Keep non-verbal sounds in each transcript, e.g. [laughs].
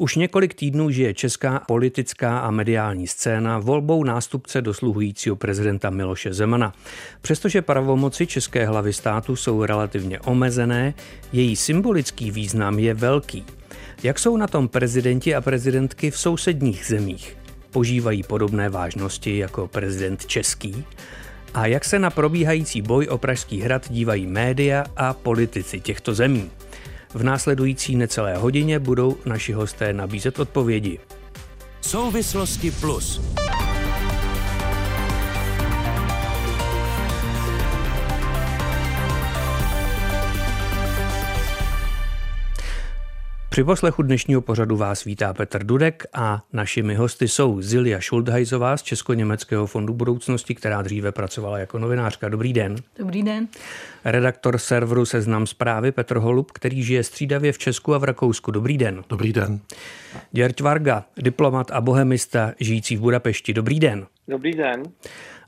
Už několik týdnů žije česká politická a mediální scéna volbou nástupce dosluhujícího prezidenta Miloše Zemana. Přestože pravomoci české hlavy státu jsou relativně omezené, její symbolický význam je velký. Jak jsou na tom prezidenti a prezidentky v sousedních zemích? Požívají podobné vážnosti jako prezident český? A jak se na probíhající boj o Pražský hrad dívají média a politici těchto zemí? V následující necelé hodině budou naši hosté nabízet odpovědi. Souvislosti plus. Při poslechu dnešního pořadu vás vítá Petr Dudek a našimi hosty jsou Zilia Schulthajzová z Česko-německého fondu budoucnosti, která dříve pracovala jako novinářka. Dobrý den. Dobrý den. Redaktor serveru Seznam zprávy Petr Holub, který žije střídavě v Česku a v Rakousku. Dobrý den. Dobrý den. Děrť Varga, diplomat a bohemista žijící v Budapešti. Dobrý den. Dobrý den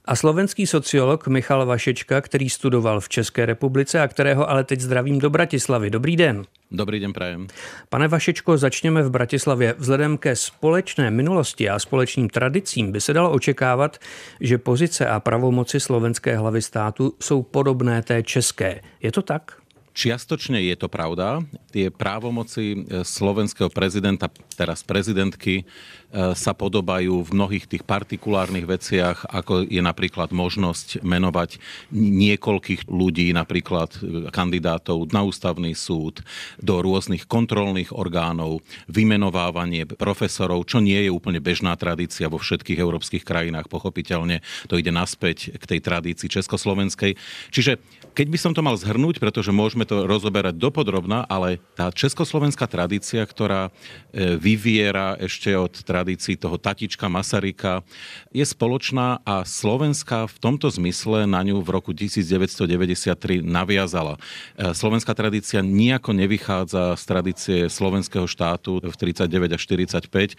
a slovenský sociolog Michal Vašečka, který studoval v České republice a kterého ale teď zdravím do Bratislavy. Dobrý den. Dobrý den, prajem. Pane Vašečko, začněme v Bratislavě. Vzhledem ke společné minulosti a společným tradicím by se dalo očekávat, že pozice a pravomoci slovenské hlavy státu jsou podobné té české. Je to tak? Čiastočne je to pravda. Tie právomoci e, slovenského prezidenta, teraz prezidentky, sa podobajú v mnohých tých partikulárnych veciach, ako je napríklad možnosť menovať niekoľkých ľudí, napríklad e, kandidátov na ústavný súd, do rôznych kontrolných orgánov, vymenovávanie profesorov, čo nie je úplne bežná tradícia vo všetkých európskych krajinách. Pochopiteľne to ide naspäť k tej tradícii československej. Čiže keď by som to mal zhrnúť, pretože môžeme to rozoberať dopodrobná, ale tá československá tradícia, ktorá e, vyviera ešte od tradícií toho tatička Masaryka, je spoločná a Slovenska v tomto zmysle na ňu v roku 1993 naviazala. E, slovenská tradícia nejako nevychádza z tradície slovenského štátu v 39 a 45.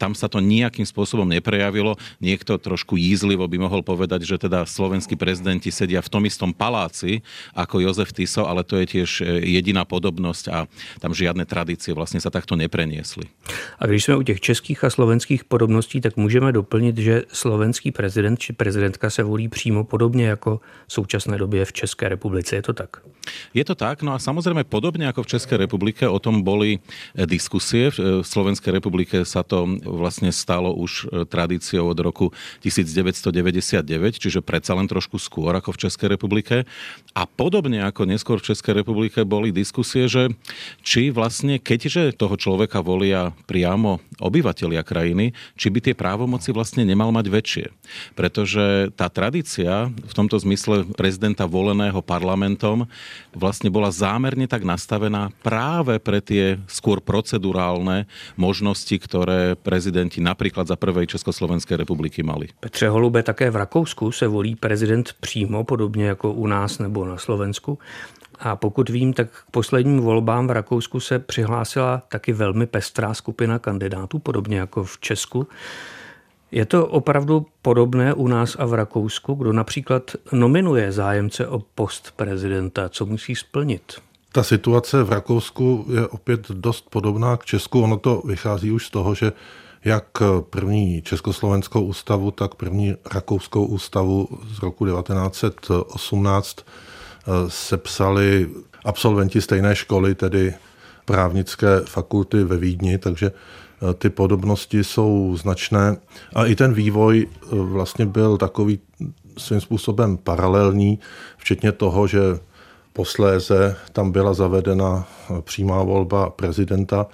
Tam sa to nejakým spôsobom neprejavilo. Niekto trošku jízlivo by mohol povedať, že teda slovenskí prezidenti sedia v tom istom paláci ako Jozef Tiso, ale to je tiež e, jediná podobnosť a tam žiadne tradície vlastne sa takto nepreniesli. A když jsme u těch českých a slovenských podobností, tak můžeme doplnit, že slovenský prezident či prezidentka se volí přímo podobně jako v současné době v České republice. Je to tak? Je to tak, no a samozrejme podobne ako v Českej republike o tom boli e, diskusie. V e, Slovenskej republike sa to vlastne stalo už tradíciou od roku 1999, čiže predsa len trošku skôr ako v Českej republike. A podobne ako neskôr v Českej republike boli diskusie, že či vlastne, keďže toho človeka volia priamo obyvatelia krajiny, či by tie právomoci vlastne nemal mať väčšie. Pretože tá tradícia v tomto zmysle prezidenta voleného parlamentom vlastne bola zámerne tak nastavená práve pre tie skôr procedurálne možnosti, ktoré prezidenti napríklad za prvej Československej republiky mali. Petře Holube, také v Rakousku se volí prezident přímo, podobně jako u nás nebo na Slovensku. A pokud vím, tak k posledním volbám v Rakousku se přihlásila taky velmi pestrá skupina kandidátů, podobně jako v Česku. Je to opravdu podobné u nás a v Rakousku, kdo například nominuje zájemce o post prezidenta, co musí splnit? Ta situace v Rakousku je opět dost podobná k Česku. Ono to vychází už z toho, že jak první Československou ústavu, tak první Rakouskou ústavu z roku 1918 eh, sepsali absolventi stejné školy, tedy právnické fakulty ve Vídni, takže eh, ty podobnosti jsou značné. A i ten vývoj eh, vlastně byl takový svým způsobem paralelní, včetně toho, že posléze tam byla zavedena přímá volba prezidenta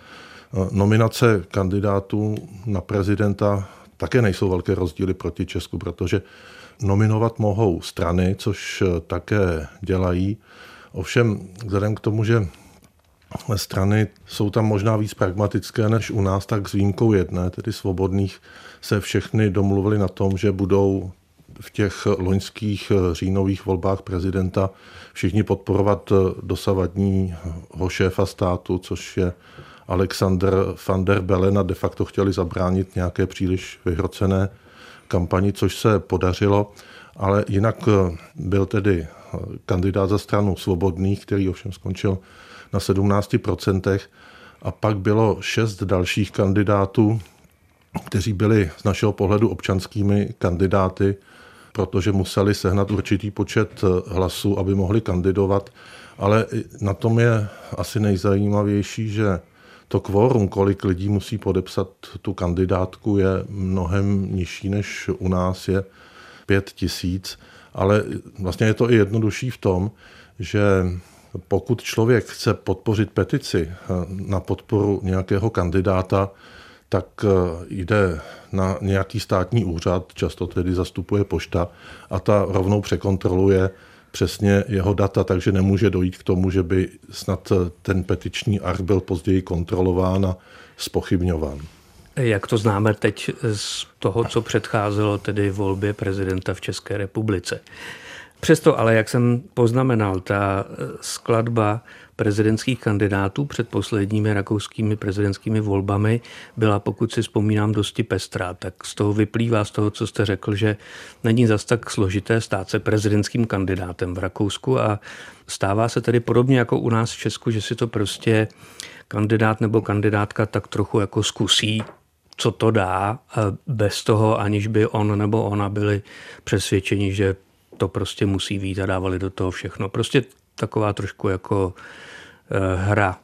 Nominace kandidátů na prezidenta také nejsou velké rozdíly proti Česku, protože nominovat mohou strany, což také dělají. Ovšem, vzhledem k tomu, že strany jsou tam možná víc pragmatické než u nás, tak s výjimkou jedné, tedy svobodných, se všechny domluvili na tom, že budou v těch loňských říjnových volbách prezidenta všichni podporovat dosavadního šéfa státu, což je Alexander van der Bellen a de facto chtěli zabránit nějaké příliš vyhrocené kampani, což se podařilo, ale jinak eh, byl tedy kandidát za stranu svobodných, který ovšem skončil na 17%. a pak bylo šest dalších kandidátů, kteří byli z našeho pohledu občanskými kandidáty, protože museli sehnat určitý počet hlasů, aby mohli kandidovat. Ale na tom je asi nejzajímavější, že to kvórum, kolik lidí musí podepsat tu kandidátku, je mnohem nižší než u nás je pět tisíc, ale vlastně je to i jednodušší v tom, že pokud člověk chce podpořit petici na podporu nějakého kandidáta, tak eh, jde na nějaký státní úřad, často tedy zastupuje pošta, a ta rovnou překontroluje přesně jeho data, takže nemůže dojít k tomu, že by snad ten petiční akt byl později kontrolován a spochybňován. Jak to známe teď z toho, co předcházelo tedy volbě prezidenta v České republice. Přesto ale, jak jsem poznamenal, ta skladba prezidentských kandidátů před posledními rakouskými prezidentskými volbami byla, pokud si vzpomínám, dosti pestrá. Tak z toho vyplývá, z toho, co jste řekl, že není zas tak složité stát se prezidentským kandidátem v Rakousku a stává se tedy podobně jako u nás v Česku, že si to prostě kandidát nebo kandidátka tak trochu jako zkusí, co to dá, bez toho, aniž by on nebo ona byli přesvědčeni, že to prostě musí vít a dávali do toho všechno. Prostě taková trošku jako hra.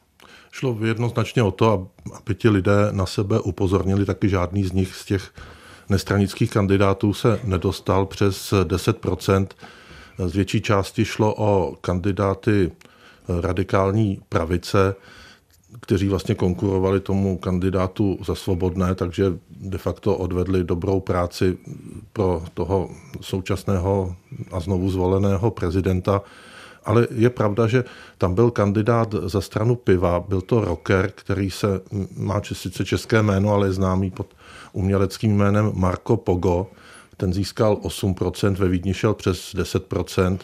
Šlo jednoznačně o to, aby ti lidé na sebe upozornili, taky žádný z nich z těch nestranických kandidátů se nedostal přes 10%. Z větší části šlo o kandidáty radikální pravice, kteří vlastně konkurovali tomu kandidátu za svobodné, takže de facto odvedli dobrou práci pro toho současného a znovu zvoleného prezidenta ale je pravda, že tam byl kandidát za stranu piva, byl to rocker, který se má sice české jméno, ale je známý pod uměleckým jménem Marco Pogo. Ten získal 8%, ve Vídni šel přes 10%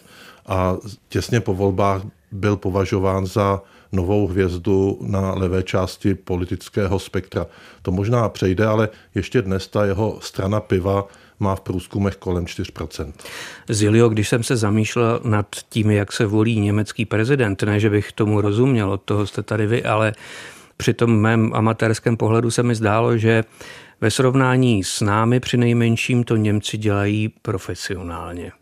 a těsně po volbách byl považován za novou hvězdu na levé části politického spektra. To možná přejde, ale ještě dnes ta jeho strana piva má v průzkumech kolem 4%. Zilio, když jsem se zamýšlel nad tím, jak se volí německý prezident, ne, že bych tomu rozuměl, od toho jste tady vy, ale při tom mém amatérském pohledu se mi zdálo, že ve srovnání s námi při nejmenším to Němci dělají profesionálně.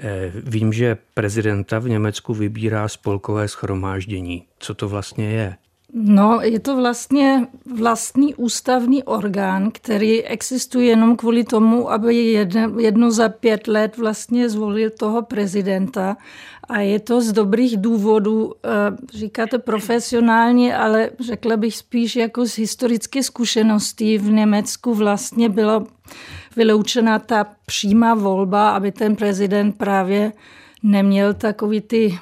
Eh, vím, že prezidenta v Německu vybírá spolkové schromáždění. Co to vlastně je? No, je to vlastně vlastní ústavní orgán, který existuje jenom kvůli tomu, aby jedno, jedno za pět let vlastně zvolil toho prezidenta. A je to z dobrých důvodů, eh, říkáte profesionálně, ale řekla bych spíš jako z historické zkušenosti. V Německu vlastně byla vyloučena ta přímá volba, aby ten prezident právě neměl takový ty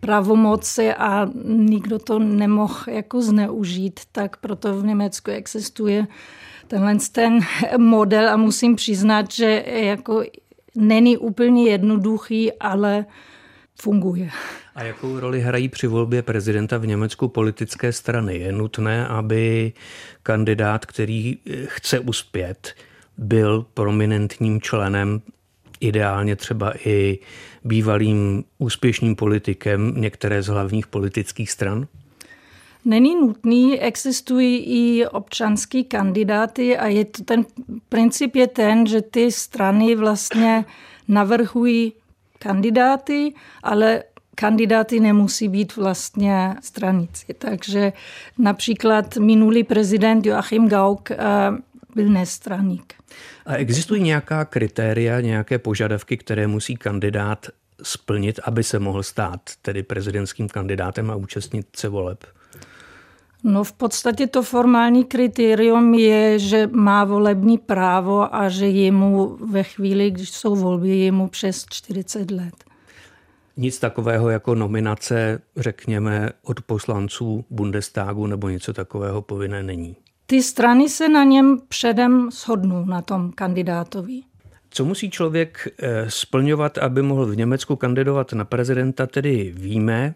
pravomoci a nikdo to nemohl jako zneužít, tak proto v Německu existuje tenhle ten model a musím přiznat, že jako není úplně jednoduchý, ale funguje. A jakou roli hrají při volbě prezidenta v Německu politické strany? Je nutné, aby kandidát, který chce uspět, byl prominentním členem ideálně třeba i bývalým úspěšným politikem některé z hlavních politických stran? Není nutný, existují i občanský kandidáty a je to ten princip je ten, že ty strany vlastně navrhují kandidáty, ale kandidáty nemusí být vlastně stranici. Takže například minulý prezident Joachim Gauck eh, byl nestraník. A existují nějaká kritéria, nějaké požadavky, které musí kandidát splnit, aby se mohl stát tedy prezidentským kandidátem a účastnit se voleb? No v podstatě to formální kritérium je, že má volební právo a že je mu ve chvíli, když jsou volby, je mu přes 40 let. Nic takového jako nominace, řekněme, od poslanců Bundestagu nebo něco takového povinné není. Ty strany se na něm předem shodnou, na tom kandidátovi. Co musí člověk eh, splňovat, aby mohl v Německu kandidovat na prezidenta, tedy víme.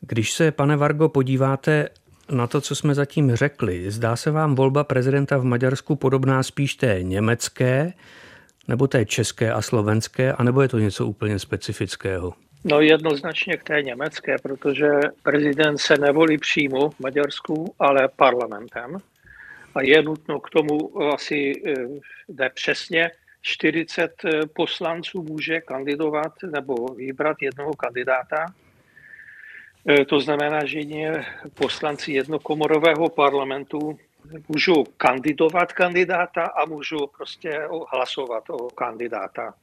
Když se, pane Vargo, podíváte na to, co jsme zatím řekli, zdá se vám volba prezidenta v Maďarsku podobná spíš té německé, nebo té české a slovenské, anebo je to něco úplně specifického? No jednoznačně k té německé, protože prezident se nevolí přímo v Maďarsku, ale parlamentem. A je nutno k tomu asi jde přesně 40 poslanců může kandidovat nebo vybrat jednoho kandidáta. To znamená, že poslanci jednokomorového parlamentu můžu kandidovat kandidáta a můžu prostě hlasovat o kandidáta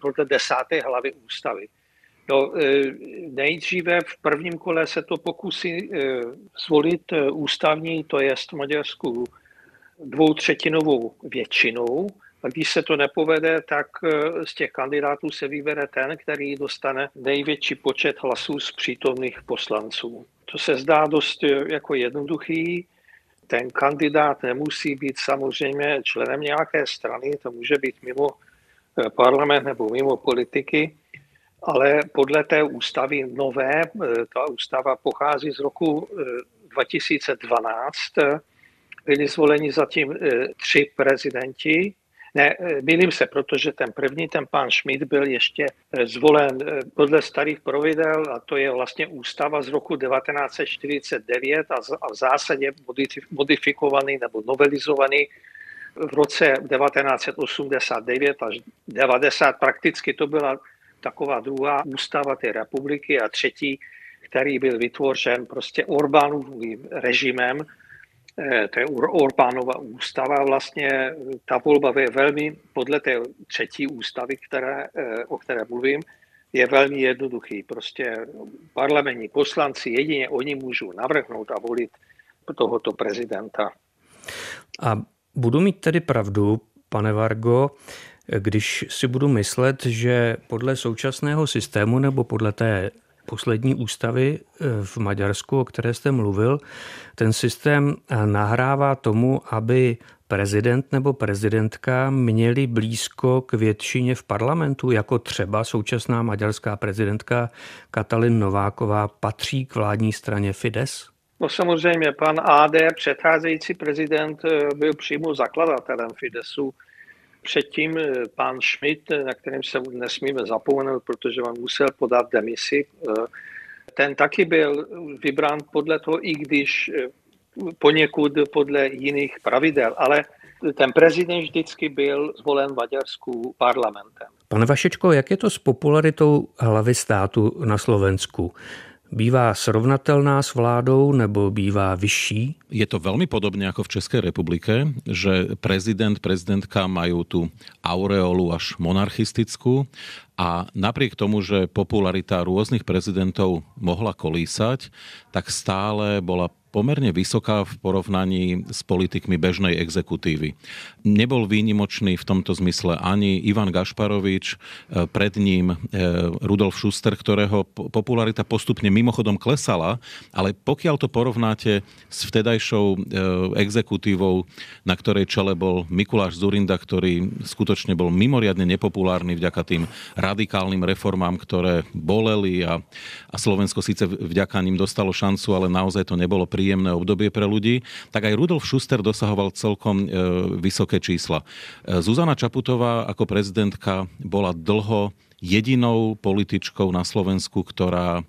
podle desáté hlavy ústavy. No, nejdříve v prvním kole se to pokusí zvolit ústavní, to je v Maďarsku dvoutřetinovou většinou. Když se to nepovede, tak z těch kandidátů se vybere ten, který dostane největší počet hlasů z přítomných poslanců. To se zdá dost jako jednoduchý, ten kandidát nemusí být samozřejmě členem nějaké strany, to může být mimo eh, parlament nebo mimo politiky, ale podle té ústavy nové, eh, ta ústava pochází z roku 2012, eh, byli zvoleni zatím tři prezidenti, ne, milím se, protože ten první, ten pán Schmidt, byl ještě eh, zvolen podle starých pravidel a to je vlastně ústava z roku 1949 a v zásadě modifikovaný nebo novelizovaný v roce 1989 až 90. Prakticky to byla taková druhá ústava té republiky a třetí, který byl vytvořen prostě Orbánovým režimem, to je Orbánova ústava, vlastně ta volba je velmi, podle té třetí ústavy, které, eh, o které mluvím, je velmi jednoduchý. Prostě parlamentní poslanci, jedině oni můžou navrhnout a volit tohoto prezidenta. A budu mít tedy pravdu, pane Vargo, když si budu myslet, že podle současného systému nebo podle té poslední ústavy eh, v Maďarsku, o které jste mluvil, ten systém eh, nahrává tomu, aby prezident nebo prezidentka měli blízko k většině v parlamentu, jako třeba současná maďarská prezidentka Katalin Nováková patří k vládní straně Fides? No samozřejmě, pan AD, předcházející prezident, eh, byl přímo zakladatelem Fidesu Předtím eh, pán Schmidt, eh, na kterým se nesmíme zapomenout, protože on musel podat demisi, eh, ten taky byl vybrán podle toho, i když poněkud podle jiných pravidel, ale ten prezident vždycky byl zvolen v Maďarsku parlamentem. Pane Vašečko, jak je to s popularitou hlavy státu na Slovensku? Bývá srovnatelná s vládou nebo bývá vyšší? Je to veľmi podobne ako v Českej republike, že prezident, prezidentka majú tú aureolu až monarchistickú a napriek tomu, že popularita rôznych prezidentov mohla kolísať, tak stále bola pomerne vysoká v porovnaní s politikmi bežnej exekutívy. Nebol výnimočný v tomto zmysle ani Ivan Gašparovič, e, pred ním e, Rudolf Schuster, ktorého popularita postupne mimochodom klesala, ale pokiaľ to porovnáte s vtedajšou e, exekutívou, na ktorej čele bol Mikuláš Zurinda, ktorý skutočne bol mimoriadne nepopulárny vďaka tým radikálnym reformám, ktoré boleli a, a Slovensko síce vďaka ním dostalo šancu, ale naozaj to nebolo pri príjemné obdobie pre ľudí, tak aj Rudolf Schuster dosahoval celkom e, vysoké čísla. E, Zuzana Čaputová ako prezidentka bola dlho jedinou političkou na Slovensku, ktorá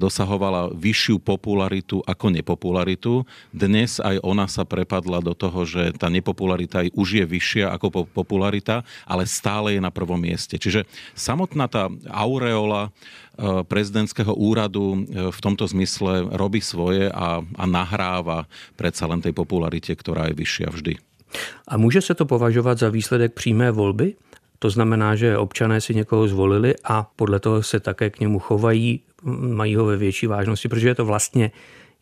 dosahovala vyššiu popularitu ako nepopularitu. Dnes aj ona sa prepadla do toho, že tá nepopularita už je vyššia ako popularita, ale stále je na prvom mieste. Čiže samotná tá aureola e, prezidentského úradu e, v tomto zmysle robí svoje a, a nahráva predsa len tej popularite, ktorá je vyššia vždy. A může se to považovat za výsledek přímé volby? To znamená, že občané si někoho zvolili a podle toho se také k němu chovají, mají ho ve větší vážnosti, protože je to vlastně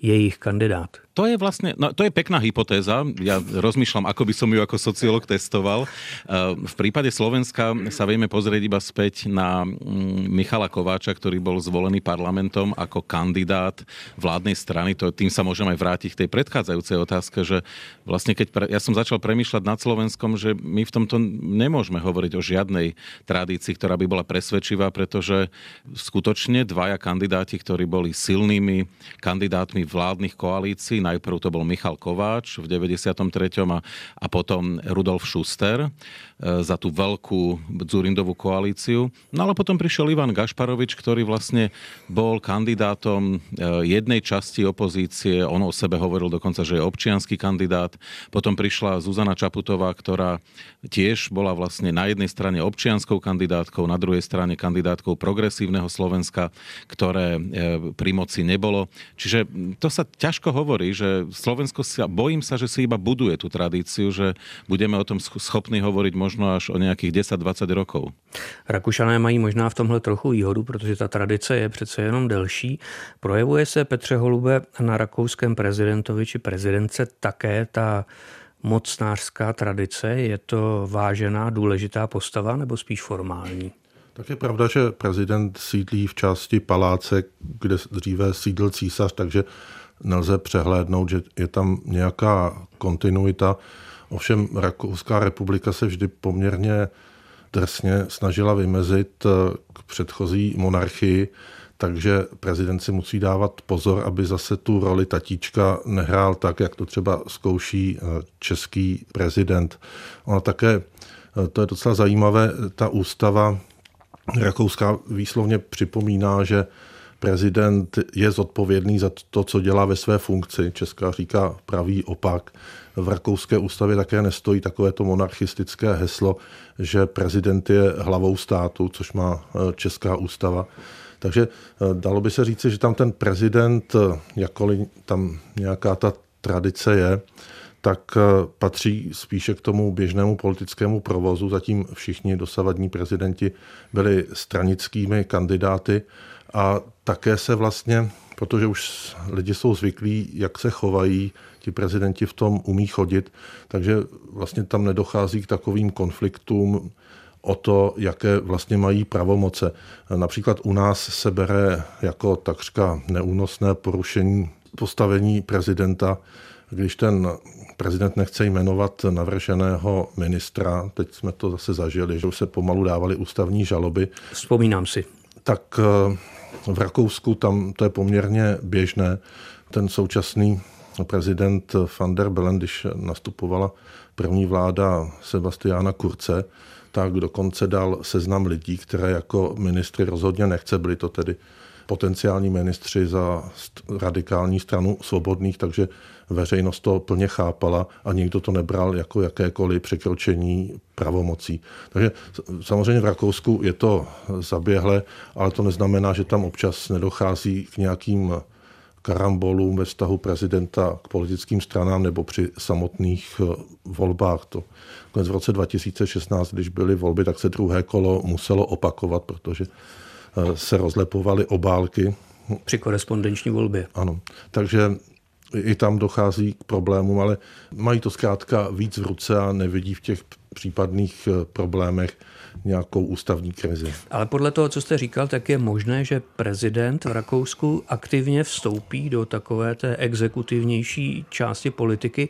jejich kandidát. To je vlastne, no, to je pekná hypotéza. Ja rozmýšľam, ako by som ju ako sociolog testoval. Eh, v prípade Slovenska sa vieme pozrieť iba späť na mm, Michala Kováča, ktorý bol zvolený parlamentom ako kandidát vládnej strany. To, tým sa môžem aj vrátiť k tej predchádzajúcej otázke, že vlastne keď pre, ja som začal premýšľať nad Slovenskom, že my v tomto nemôžeme hovoriť o žiadnej tradícii, ktorá by bola presvedčivá, pretože skutočne dvaja kandidáti, ktorí boli silnými kandidátmi vládnych koalícií, Najprv to bol Michal Kováč v 93. a, a potom Rudolf Schuster e, za tú veľkú Zurindovú koalíciu. No ale potom prišiel Ivan Gašparovič, ktorý vlastne bol kandidátom e, jednej časti opozície. On o sebe hovoril dokonca, že je občianský kandidát. Potom prišla Zuzana Čaputová, ktorá tiež bola vlastne na jednej strane občianskou kandidátkou, na druhej strane kandidátkou progresívneho Slovenska, ktoré pri moci nebolo. Čiže to sa ťažko hovorí, že Slovensko sa, bojím sa, že si iba buduje tú tradíciu, že budeme o tom schopní hovoriť možno až o nejakých 10-20 rokov. Rakušané mají možná v tomhle trochu výhodu, protože ta tradice je přece jenom delší. Projevuje se Petře Holube na rakouském prezidentovi či prezidence také ta mocnářská tradice? Je to vážená, důležitá postava nebo spíš formální? Tak je pravda, že prezident sídlí v části paláce, kde dříve sídl císař, takže nelze přehlédnout, že je tam nějaká kontinuita. Ovšem Rakouská republika se vždy poměrně drsně snažila vymezit eh, k předchozí monarchii, takže prezident si musí dávat pozor, aby zase tu roli tatíčka nehrál tak, jak to třeba zkouší eh, český prezident. Ono také, eh, to je docela zajímavé, ta ústava Rakouská výslovně připomíná, že prezident je zodpovědný za to, co dělá ve své funkci. Česká říká pravý opak. V rakouské ústavě také nestojí takovéto monarchistické heslo, že prezident je hlavou státu, což má eh, česká ústava. Takže eh, dalo by se říci, že tam ten prezident, eh, jakkoliv tam nějaká ta tradice je, tak patří spíše k tomu běžnému politickému provozu. Zatím všichni dosavadní prezidenti byli stranickými kandidáty a také se vlastně, protože už lidi jsou zvyklí, jak se chovají, ti prezidenti v tom umí chodit, takže vlastně tam nedochází k takovým konfliktům o to, jaké vlastně mají pravomoce. Například u nás se bere jako takřka neúnosné porušení postavení prezidenta, když ten prezident nechce jmenovat navrženého ministra, teď jsme to zase zažili, že už se pomalu dávaly ústavní žaloby. Vzpomínám si. Tak v Rakousku tam to je poměrně běžné. Ten současný prezident van der Bellen, když nastupovala první vláda Sebastiana Kurce, tak dokonce dal seznam lidí, které jako ministry rozhodně nechce. Byli to tedy potenciální ministři za radikální stranu svobodných, takže veřejnost to plně chápala a nikdo to nebral jako jakékoliv překročení pravomocí. Takže samozřejmě v Rakousku je to zaběhle, ale to neznamená, že tam občas nedochází k nějakým karambolům ve vztahu prezidenta k politickým stranám nebo při samotných eh, volbách. To konec v roce 2016, když byly volby, tak se druhé kolo muselo opakovat, protože eh, se rozlepovaly obálky. Při korespondenční volbě. Ano. Takže i tam dochází k problémům, ale mají to zkrátka víc v ruce a nevidí v těch případných eh, problémech nějakou ústavní krizi. Ale podle toho, co jste říkal, tak je možné, že prezident v Rakousku aktivně vstoupí do takové té exekutivnější části politiky,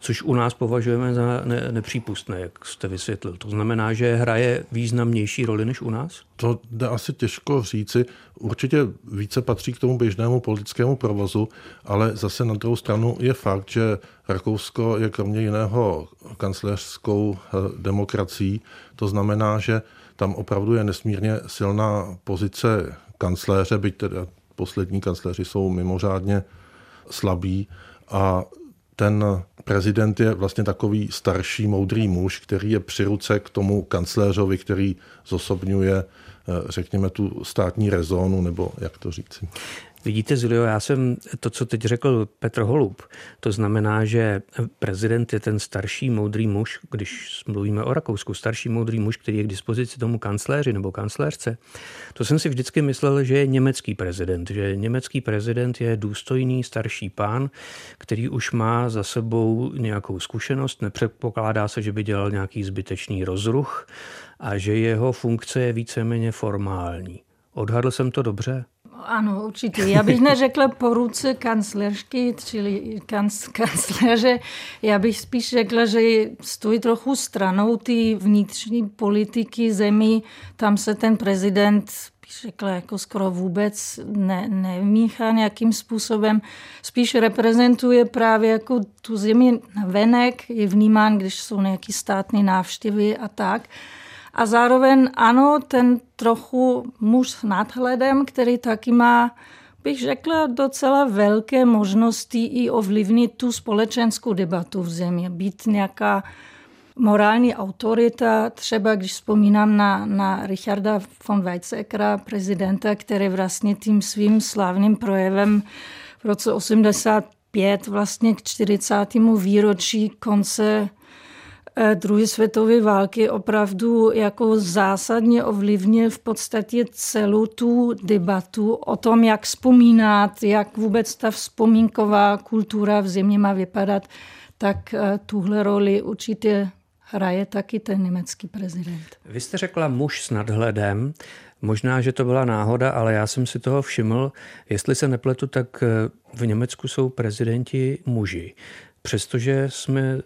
což u nás považujeme za ne- nepřípustné, jak jste vysvětlil. To znamená, že hraje významnější roli než u nás? To jde asi těžko říci. Určitě více patří k tomu běžnému politickému provozu, ale zase na druhou stranu je fakt, že Rakousko je kromě jiného kancléřskou eh, demokracií. To znamená, že tam opravdu je nesmírně silná pozice kancléře, byť teda poslední kancléři jsou mimořádně slabí a ten prezident je vlastně takový starší, moudrý muž, který je při ruce k tomu kancléřovi, který zosobňuje, eh, řekněme, tu státní rezónu, nebo jak to říci. Vidíte, Zulio, já jsem to, co teď řekl Petr Holub, to znamená, že prezident je ten starší moudrý muž, když mluvíme o Rakousku, starší moudrý muž, který je k dispozici tomu kancléři nebo kancléřce. To jsem si vždycky myslel, že je německý prezident, že německý prezident je důstojný starší pán, který už má za sebou nějakou zkušenost, nepředpokládá se, že by dělal nějaký zbytečný rozruch a že jeho funkce je víceméně formální. Odhadl jsem to dobře? Ano, určitě. Já bych neřekla po ruce kancleršky, čili kanc, kancléře. Já bych spíš řekla, že stojí trochu stranou ty vnitřní politiky zemí. Tam se ten prezident bych řekla, jako skoro vůbec ne, nemíchá nějakým způsobem. Spíš reprezentuje právě jako tu zemi venek, je vnímán, když jsou nějaké státní návštěvy a tak. A zároveň ano, ten trochu muž s nadhledem, který taky má, bych řekla, docela velké možnosti i ovlivnit tu společenskou debatu v zemi. Být nějaká morální autorita, třeba když vzpomínám na, na Richarda von Weizsäckera, prezidenta, který vlastně tím svým slavným projevem v roce 85 vlastně k 40. výročí konce druhé světové války opravdu jako zásadně ovlivnil v podstatě celou tu debatu o tom, jak vzpomínat, jak vůbec ta vzpomínková kultura v zimě má vypadat, tak eh, tuhle roli určitě hraje taky ten německý prezident. Vy jste řekla muž s nadhledem. Možná, že to byla náhoda, ale já jsem si toho všiml. Jestli se nepletu, tak eh, v Německu jsou prezidenti muži. Přestože jsme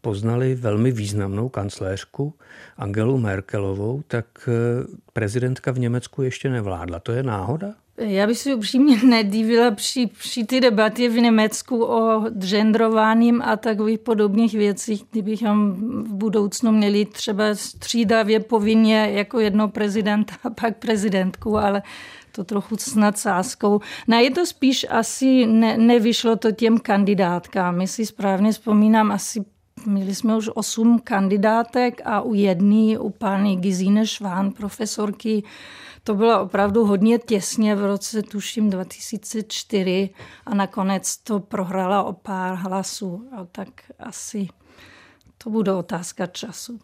poznali velmi významnou kancléřku Angelu Merkelovou, tak eh, prezidentka v Německu ještě nevládla. To je náhoda? Já bych si upřímně nedívila při, při ty debatě v Německu o genderováním a takových podobných věcích, kdybychom v budoucnu měli třeba střídavě povinně jako jedno prezidenta a pak prezidentku, ale to trochu snad sáskou. Na je to spíš asi ne, nevyšlo to těm kandidátkám. Si správně vzpomínám asi Měli jsme už osm kandidátek a u jedné, u paní Gizine Šván, profesorky, to bylo opravdu hodně těsně v roce, tuším, 2004 a nakonec to prohrála o pár hlasů. A tak asi to bude otázka času.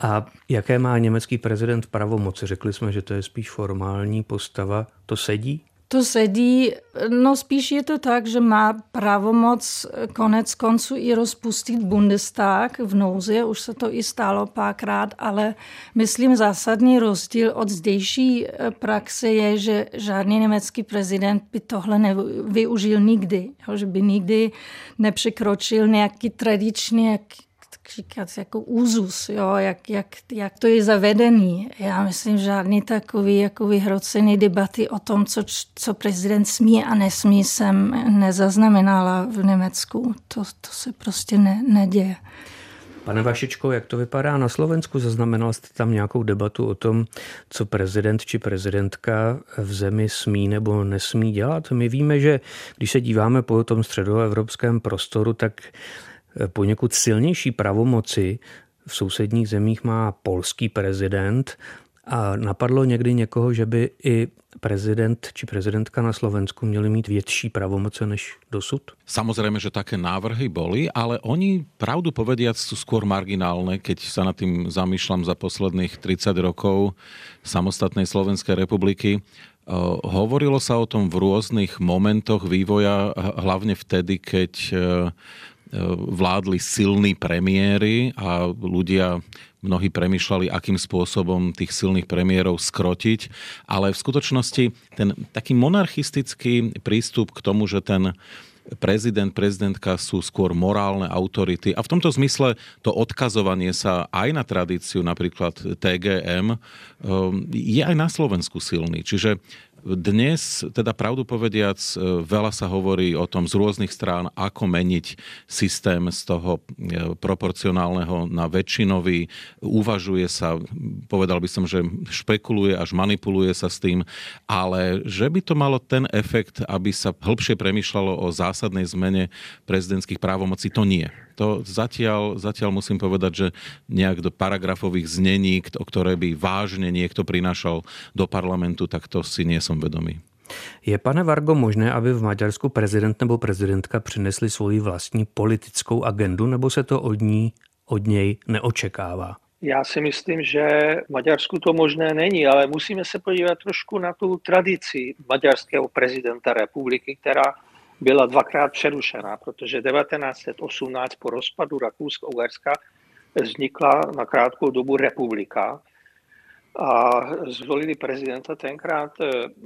A jaké má německý prezident pravomoci? Řekli jsme, že to je spíš formální postava. To sedí? To sedí, no spíš je to tak, že má pravomoc konec konců i rozpustit Bundestag v nouzi, už se to i stalo párkrát, ale myslím zásadní rozdíl od zdejší eh, praxe je, že žádný německý prezident by tohle nevyužil nikdy, že by nikdy nepřekročil nějaký tradiční, jak říkat jako úzus, jo, jak, jak, jak to je zavedený. Já myslím, že žádný takový jako vyhrocený debaty o tom, co, co prezident smí a nesmí, jsem nezaznamenala v Německu. To, to se prostě ne, neděje. Pane Vašičko, jak to vypadá na Slovensku? Zaznamenal jste tam nějakou debatu o tom, co prezident či prezidentka v zemi smí nebo nesmí dělat? My víme, že když se díváme po tom středoevropském prostoru, tak poněkud silnější pravomoci v sousedních zemích má polský prezident a napadlo někdy někoho, že by i prezident či prezidentka na Slovensku měli mít větší pravomoce než dosud? Samozrejme, že také návrhy boli, ale oni, pravdu povediac, sú skôr marginálne, keď sa nad tým zamýšľam za posledných 30 rokov samostatnej Slovenskej republiky. Hovorilo sa o tom v rôznych momentoch vývoja, hlavne vtedy, keď vládli silní premiéry a ľudia mnohí premyšľali, akým spôsobom tých silných premiérov skrotiť, ale v skutočnosti ten taký monarchistický prístup k tomu, že ten prezident, prezidentka sú skôr morálne autority. A v tomto zmysle to odkazovanie sa aj na tradíciu napríklad TGM je aj na Slovensku silný. Čiže dnes, teda pravdu povediac, e, veľa sa hovorí o tom z rôznych strán, ako meniť systém z toho e, proporcionálneho na väčšinový. Uvažuje sa, povedal by som, že špekuluje až manipuluje sa s tým, ale že by to malo ten efekt, aby sa hĺbšie premýšľalo o zásadnej zmene prezidentských právomocí, to nie to zatiaľ, zatiaľ musím povedať, že nejak do paragrafových znení, o ktoré by vážne niekto prinášal do parlamentu, tak to si nie som vedomý. Je, pane Vargo, možné, aby v Maďarsku prezident nebo prezidentka přinesli svoji vlastní politickou agendu, nebo se to od ní, od něj neočekává? Já si myslím, že v Maďarsku to možné není, ale musíme se podívat trošku na tu tradici maďarského prezidenta republiky, která byla dvakrát přerušena, protože 1918 po rozpadu Rakousko-Uherska vznikla na krátkou dobu republika. a zvolili prezidenta tenkrát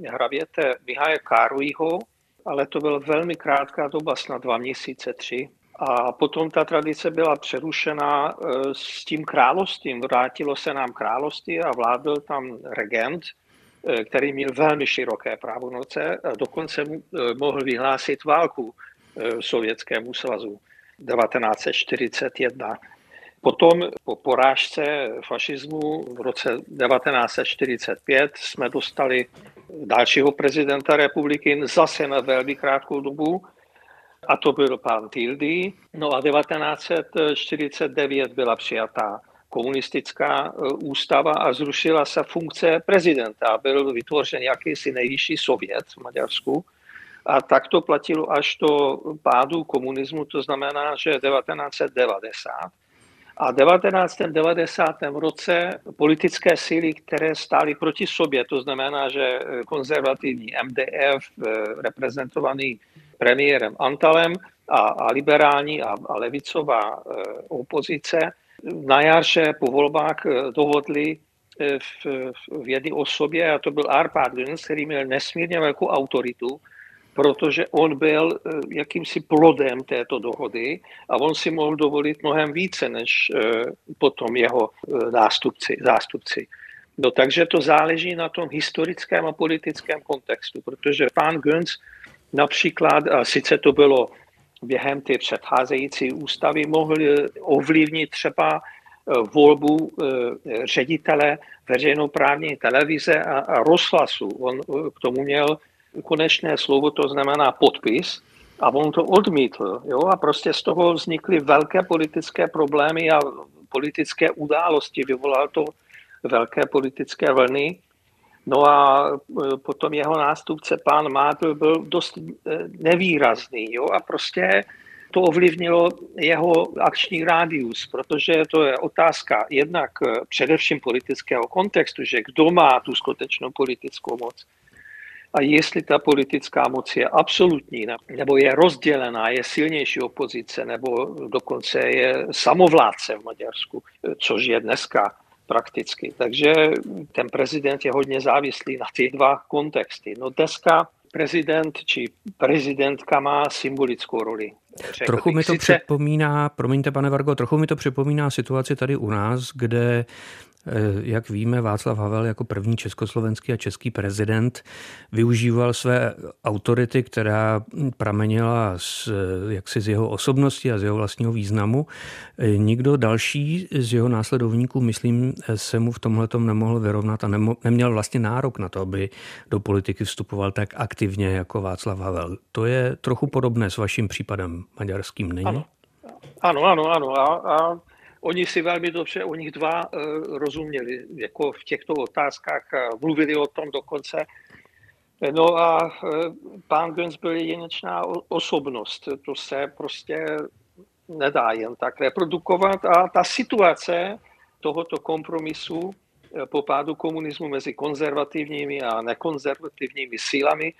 hravěte Mihaje Kárujího, ale to byla velmi krátká doba, snad dva měsíce, tři. A potom ta tradice byla přerušena s tím královstvím. Vrátilo se nám království a vládl tam regent, který měl velmi široké právonoce a dokonce mohl vyhlásit válku Sovětskému svazu 1941. Potom po porážce fašismu v roce 1945 jsme dostali dalšího prezidenta republiky zase na velmi krátkou dobu a to byl pan Tildy. No a 1949 byla přijatá komunistická e, ústava a zrušila se funkce prezidenta. Byl vytvořen jakýsi nejvyšší sovět v Maďarsku. A tak to platilo až do pádu komunismu, to znamená, že 1990 a v 1990. roce politické síly, které stály proti sobě, to znamená, že konzervativní MDF, eh, reprezentovaný premiérem Antalem a, a liberální a, a levicová eh, opozice, na jarše po volbách eh, dohodli v, v jedné osobě, a to byl Arpad Lins, který měl nesmírně velkou autoritu, protože on byl eh, jakýmsi plodem této dohody a on si mohl dovolit mnohem více než eh, potom jeho eh, nástupci, zástupci. No, takže to záleží na tom historickém a politickém kontextu, protože pán Günz například, a sice to bylo během té předcházející ústavy, mohl ovlivnit třeba volbu ředitele veřejnoprávní televize a, rozhlasu. On k tomu měl konečné slovo, to znamená podpis, a on to odmítl. Jo? A prostě z toho vznikly velké politické problémy a politické události. Vyvolal to velké politické vlny. No a e, potom jeho nástupce, pán Mátl, byl dost e, nevýrazný. Jo? A prostě to ovlivnilo jeho akční rádius, protože to je otázka jednak e, především politického kontextu, že kdo má tu skutečnou politickou moc a jestli ta politická moc je absolutní, nebo je rozdělená, je silnější opozice, nebo dokonce je samovládce v Maďarsku, což je dneska prakticky. Takže ten prezident je hodně závislý na ty dva kontexty. No dneska prezident či prezidentka má symbolickou roli. Trochu mi to sice... připomíná, promiňte pane Vargo, trochu mi to připomíná situaci tady u nás, kde jak víme, Václav Havel jako první československý a český prezident využíval své autority, která pramenila z, jaksi z jeho osobnosti a z jeho vlastního významu. Eh, nikdo další z jeho následovníků, myslím, se mu v tomhle nemohl vyrovnat a nemo, neměl vlastně nárok na to, aby do politiky vstupoval tak aktivně jako Václav Havel. To je trochu podobné s vaším případem maďarským, není? Ano, ano, ano. ano. A, a Oni si velmi dobře, o nich dva uh, rozuměli, jako v těchto otázkách mluvili o tom dokonce. No a uh, pán Gens byl jedinečná osobnost, to se prostě nedá jen tak reprodukovat a ta situace tohoto kompromisu po pádu komunismu mezi konzervativními a nekonzervativními sílami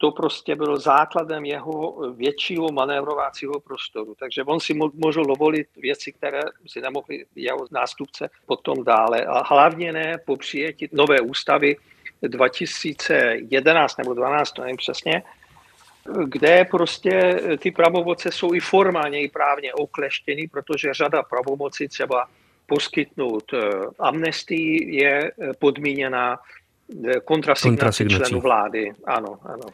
to prostě bylo základem jeho většího manévrovacího prostoru. Takže on si mohl dovolit věci, které si nemohli jeho nástupce potom dále. A hlavně ne po přijetí nové ústavy 2011 nebo 2012, to nevím přesně, kde prostě ty pravomoce jsou i formálně, i právně okleštěny, protože řada pravomocí třeba poskytnout eh, amnestii je podmíněna kontrasignací členů vlády. Ano, ano.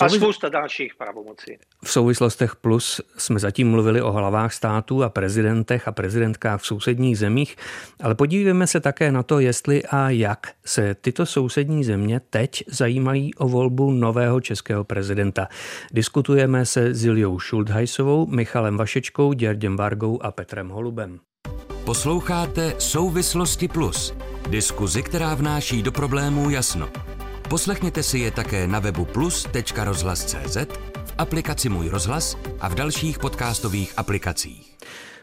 A spousta dalších pravomocí. V souvislostech plus jsme zatím mluvili o hlavách států a prezidentech a prezidentkách v sousedních zemích, ale podívejme se také na to, jestli a jak se tyto sousední země teď zajímají o volbu nového českého prezidenta. Diskutujeme se Ziljou Šulthajsovou, Michalem Vašečkou, Děrděm Vargou a Petrem Holubem. Posloucháte Souvislosti Plus, diskuzi, která vnáší do problémů jasno. Poslechněte si je také na webu plus.rozhlas.cz, v aplikaci Můj rozhlas a v dalších podcastových aplikacích.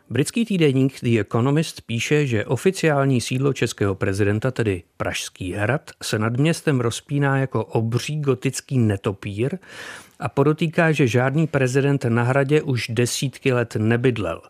Britský týdeník The Economist píše, že oficiální sídlo českého prezidenta, tedy Pražský hrad, se nad městem rozpíná jako obří gotický netopír a podotýká, že žádný prezident na hradě už desítky let nebydlel.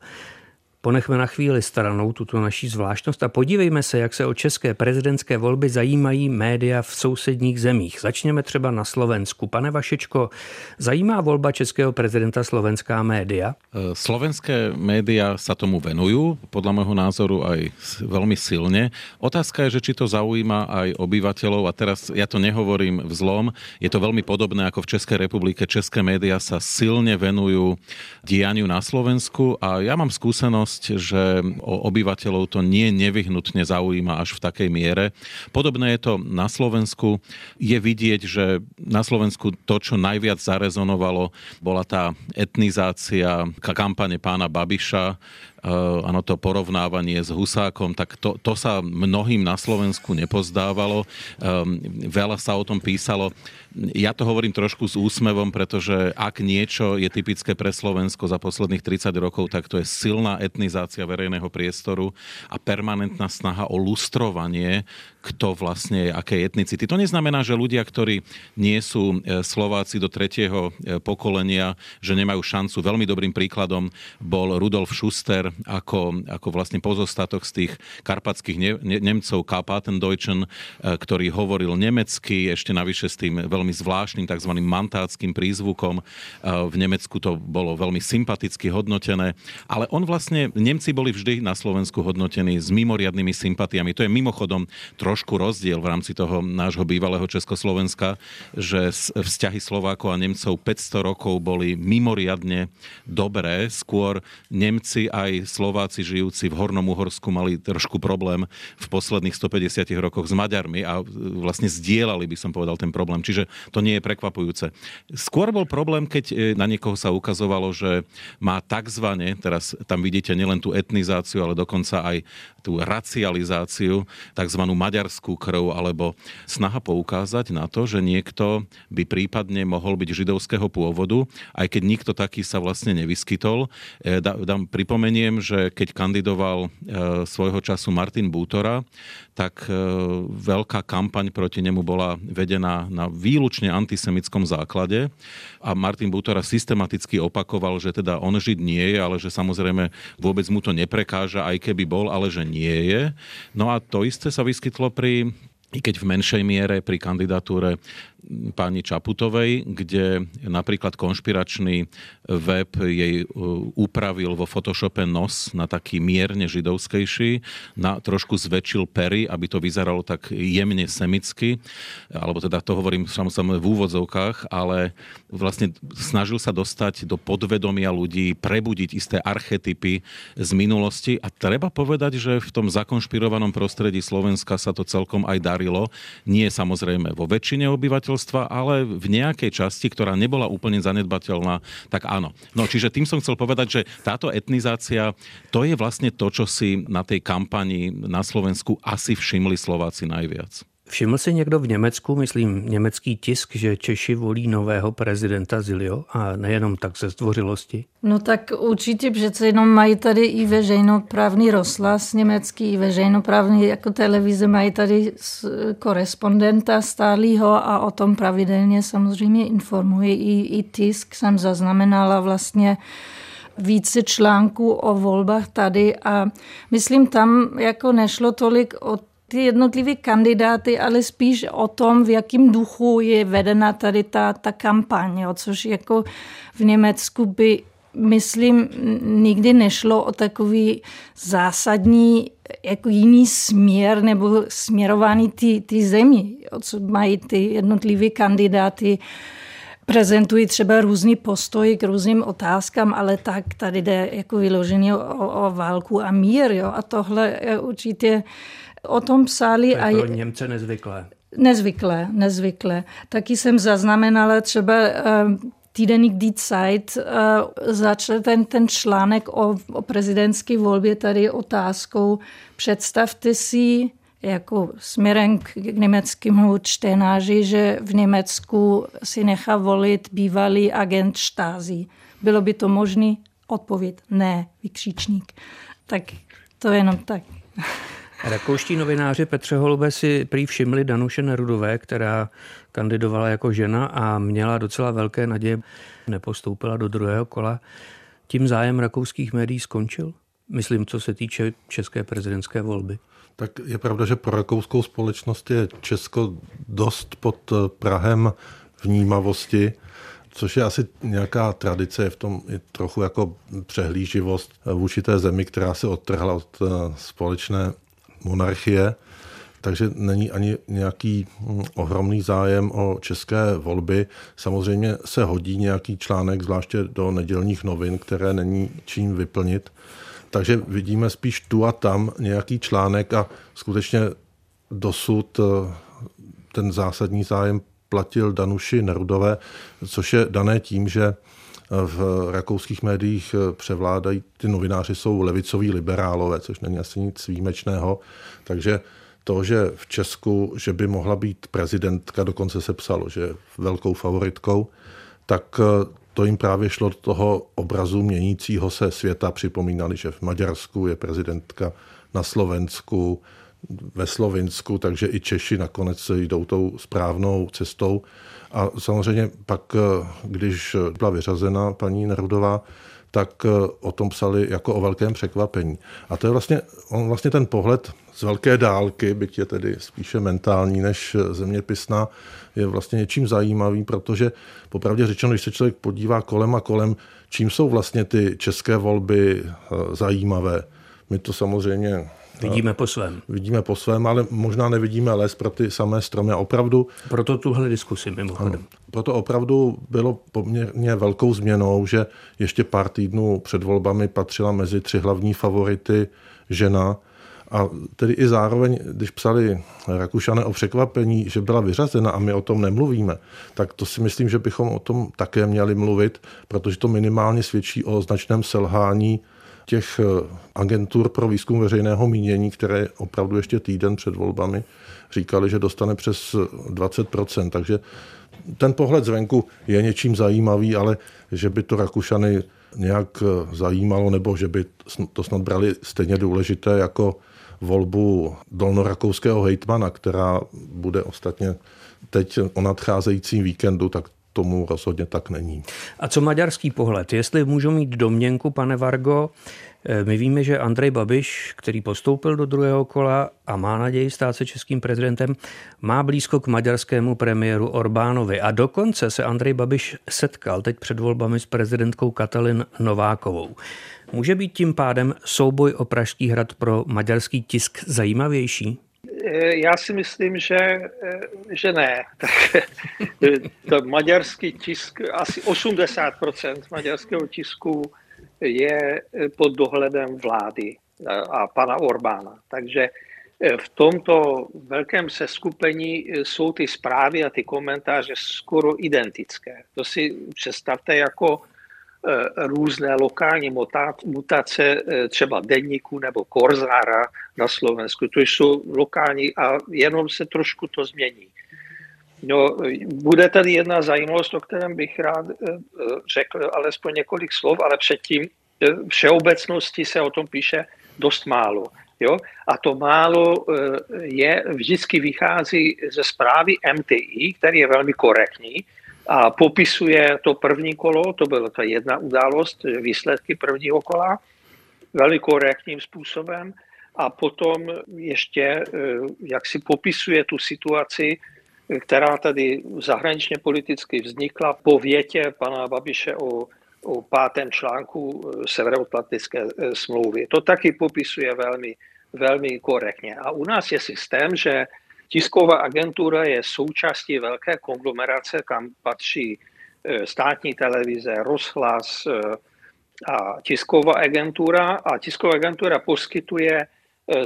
Ponechme na chvíli stranou tuto naší zvláštnost a podívejme se, jak se o české prezidentské volby zajímají média v sousedních zemích. Začněme třeba na Slovensku. Pane Vašečko, zajímá volba českého prezidenta slovenská média? E, slovenské média sa tomu venujú, podľa môjho názoru aj veľmi silne. Otázka je, že či to zaujíma aj obyvateľov a teraz ja to nehovorím v zlom, je to veľmi podobné ako v Českej republike. České média sa silne venujú dianiu na Slovensku a ja mám skúsenosť skúsenosť, že obyvateľov to nie nevyhnutne zaujíma až v takej miere. Podobné je to na Slovensku. Je vidieť, že na Slovensku to, čo najviac zarezonovalo, bola tá etnizácia kampane pána Babiša, ano, to porovnávanie s Husákom, tak to, to sa mnohým na Slovensku nepozdávalo. Um, veľa sa o tom písalo. Ja to hovorím trošku s úsmevom, pretože ak niečo je typické pre Slovensko za posledných 30 rokov, tak to je silná etnizácia verejného priestoru a permanentná snaha o lustrovanie kto vlastne je akej etnicity. To neznamená, že ľudia, ktorí nie sú e, Slováci do tretieho pokolenia, že nemajú šancu. Veľmi dobrým príkladom bol Rudolf Schuster ako, ako vlastne pozostatok z tých karpatských ne, ne, Nemcov Karpatendeutschen, e, ktorý hovoril nemecky, ešte navyše s tým veľmi zvláštnym tzv. mantáckým prízvukom. V Nemecku to bolo veľmi sympaticky hodnotené, ale on vlastne, Nemci boli vždy na Slovensku hodnotení s mimoriadnými sympatiami. To je mimochodom trošku rozdiel v rámci toho nášho bývalého Československa, že vzťahy Slovákov a Nemcov 500 rokov boli mimoriadne dobré. Skôr Nemci aj Slováci žijúci v Hornom Uhorsku mali trošku problém v posledných 150 rokoch s Maďarmi a vlastne zdieľali by som povedal ten problém. Čiže to nie je prekvapujúce. Skôr bol problém, keď e, na niekoho sa ukazovalo, že má takzvané, teraz tam vidíte nielen tú etnizáciu, ale dokonca aj tú racializáciu, takzvanú maďarskú krv, alebo snaha poukázať na to, že niekto by prípadne mohol byť židovského pôvodu, aj keď nikto taký sa vlastne nevyskytol. E, dám, pripomeniem, že keď kandidoval e, svojho času Martin Bútora, tak e, veľká kampaň proti nemu bola vedená na výlučne antisemickom základe a Martin Bútora systematicky opakoval, že teda on žid nie je, ale že samozrejme vôbec mu to neprekáža, aj keby bol, ale že nie je. No a to isté sa vyskytlo pri i keď v menšej miere pri kandidatúre pani Čaputovej, kde napríklad konšpiračný web jej uh, upravil vo Photoshope nos na taký mierne židovskejší, na, trošku zväčšil pery, aby to vyzeralo tak jemne semicky, alebo teda to hovorím samozrejme v úvodzovkách, ale vlastne snažil sa dostať do podvedomia ľudí, prebudiť isté archetypy z minulosti a treba povedať, že v tom zakonšpirovanom prostredí Slovenska sa to celkom aj darilo. Nie samozrejme vo väčšine obyvateľov, obyvateľstva, ale v nejakej časti, ktorá nebola úplne zanedbateľná, tak áno. No čiže tým som chcel povedať, že táto etnizácia, to je vlastne to, čo si na tej kampani na Slovensku asi všimli Slováci najviac. Všiml si někdo v Německu, myslím německý tisk, že Češi volí nového prezidenta Zilio a nejenom tak ze zdvořilosti? No tak určitě přece jenom mají tady i veřejnoprávný rozhlas německý, i veřejnoprávný jako televize mají tady korespondenta stálýho a o tom pravidelně samozřejmě informují. I, i tisk jsem zaznamenala vlastně více článků o volbách tady a myslím tam jako nešlo tolik o ty jednotlivé kandidáty, ale spíš o tom, v jakém duchu je vedena tady ta, ta kampaň, jo, což jako v Německu by myslím, nikdy nešlo o takový zásadní jako jiný směr nebo směrování ty, ty zemi, jo, co mají ty jednotlivé kandidáty prezentují třeba různý postoj k různým otázkám, ale tak tady jde jako vyloženě o, o válku a mír. Jo? A tohle je určitě o tom psali. To je pro a Němce nezvyklé. Nezvyklé, nezvyklé. Taky jsem zaznamenala třeba eh, týdeník Die Zeit uh, začal ten, ten článek o, o prezidentské volbě tady otázkou. Představte si, jako směrem k, německému čtenáři, že v Německu si nechá volit bývalý agent štázy. Bylo by to možné? Odpověď ne, vykřičník. Tak to je jenom tak. [laughs] Rakouští novináři Petře Holube si prý všimli Danuše Nerudové, která kandidovala jako žena a měla docela velké naděje, nepostoupila do druhého kola. Tím zájem rakouských médií skončil? myslím, co se týče české prezidentské volby. Tak je pravda, že pro rakouskou společnost je Česko dost pod Prahem vnímavosti, což je asi nějaká tradice, je v tom i trochu jako přehlíživost vůči té zemi, která se odtrhla od společné monarchie takže není ani nějaký hm, ohromný zájem o české volby. Samozřejmě se hodí nějaký článek, zvláště do nedělních novin, které není čím vyplnit. Takže vidíme spíš tu a tam nějaký článek a skutečně dosud eh, ten zásadní zájem platil Danuši Nerudové, což je dané tím, že v rakouských médiích eh, převládají, ty novináři jsou levicoví liberálové, což není asi nic výjimečného, takže to, že v Česku, že by mohla být prezidentka, dokonce se psalo, že velkou favoritkou, tak eh, to jim právě šlo do toho obrazu měnícího se světa. Připomínali, že v Maďarsku je prezidentka na Slovensku, ve Slovinsku, takže i Češi nakonec jdou tou správnou cestou. A samozřejmě pak, eh, když byla vyřazena paní Nerudová, tak eh, o tom psali jako o velkém překvapení. A to je vlastně, on vlastně ten pohled z velké dálky, byť je tedy spíše mentální než zeměpisná, je vlastně něčím zajímavý, protože popravdě řečeno, když se člověk podívá kolem a kolem, čím jsou vlastně ty české volby eh, zajímavé. My to samozřejmě Vidíme po svém. Vidíme po svém, ale možná nevidíme les pro ty samé stromy. A opravdu... Proto tuhle diskusi mimochodem. Ano, proto opravdu bylo poměrně velkou změnou, že ještě pár týdnů před volbami patřila mezi tři hlavní favority žena, a tedy i zároveň, když psali Rakušané o překvapení, že byla vyřazena a my o tom nemluvíme, tak to si myslím, že bychom o tom také měli mluvit, protože to minimálně svědčí o značném selhání těch eh, agentur pro výzkum veřejného mínění, které opravdu ještě týden před volbami říkali, že dostane přes 20%. Takže ten pohled zvenku je něčím zajímavý, ale že by to Rakušany nějak eh, zajímalo, nebo že by to snad brali stejně důležité jako volbu dolnorakouského hejtmana, která bude ostatně teď o nadcházejícím víkendu, tak tomu rozhodně tak není. A co maďarský pohled? Jestli můžu mít domněnku, pane Vargo, eh, my víme, že Andrej Babiš, který postoupil do druhého kola a má naději stát se českým prezidentem, má blízko k maďarskému premiéru Orbánovi. A dokonce se Andrej Babiš setkal teď před volbami s prezidentkou Katalin Novákovou. Může být tím pádem souboj o Pražský hrad pro maďarský tisk zajímavější? Eh, já si myslím, že, eh, že ne. [laughs] to maďarský tisk, asi 80% maďarského tisku je pod dohledem vlády a pana Orbána. Takže eh, v tomto velkém seskupení jsou ty zprávy a ty komentáře skoro identické. To si představte jako Eh, různé lokální mutace, eh, třeba denníku nebo korzára na Slovensku. To jsou lokální a jenom se trošku to změní. No, bude tady jedna zajímavost, o kterém bych rád eh, řekl alespoň několik slov, ale předtím všeobecnosti se o tom píše dost málo. Jo? A to málo je, vždycky vychází ze zprávy MTI, který je velmi korektní, a popisuje to první kolo, to byla ta jedna událost, výsledky prvního kola, velmi korektním způsobem a potom ještě, eh, jak si popisuje tu situaci, která tady zahraničně politicky vznikla po větě pana Babiše o, o pátém článku eh, Severoatlantické eh, smlouvy. To taky popisuje velmi, velmi korektně. A u nás je systém, že Tisková agentura je součástí velké konglomerace, kam patří e, státní televize, rozhlas e, a tisková agentura. A tisková agentura poskytuje e,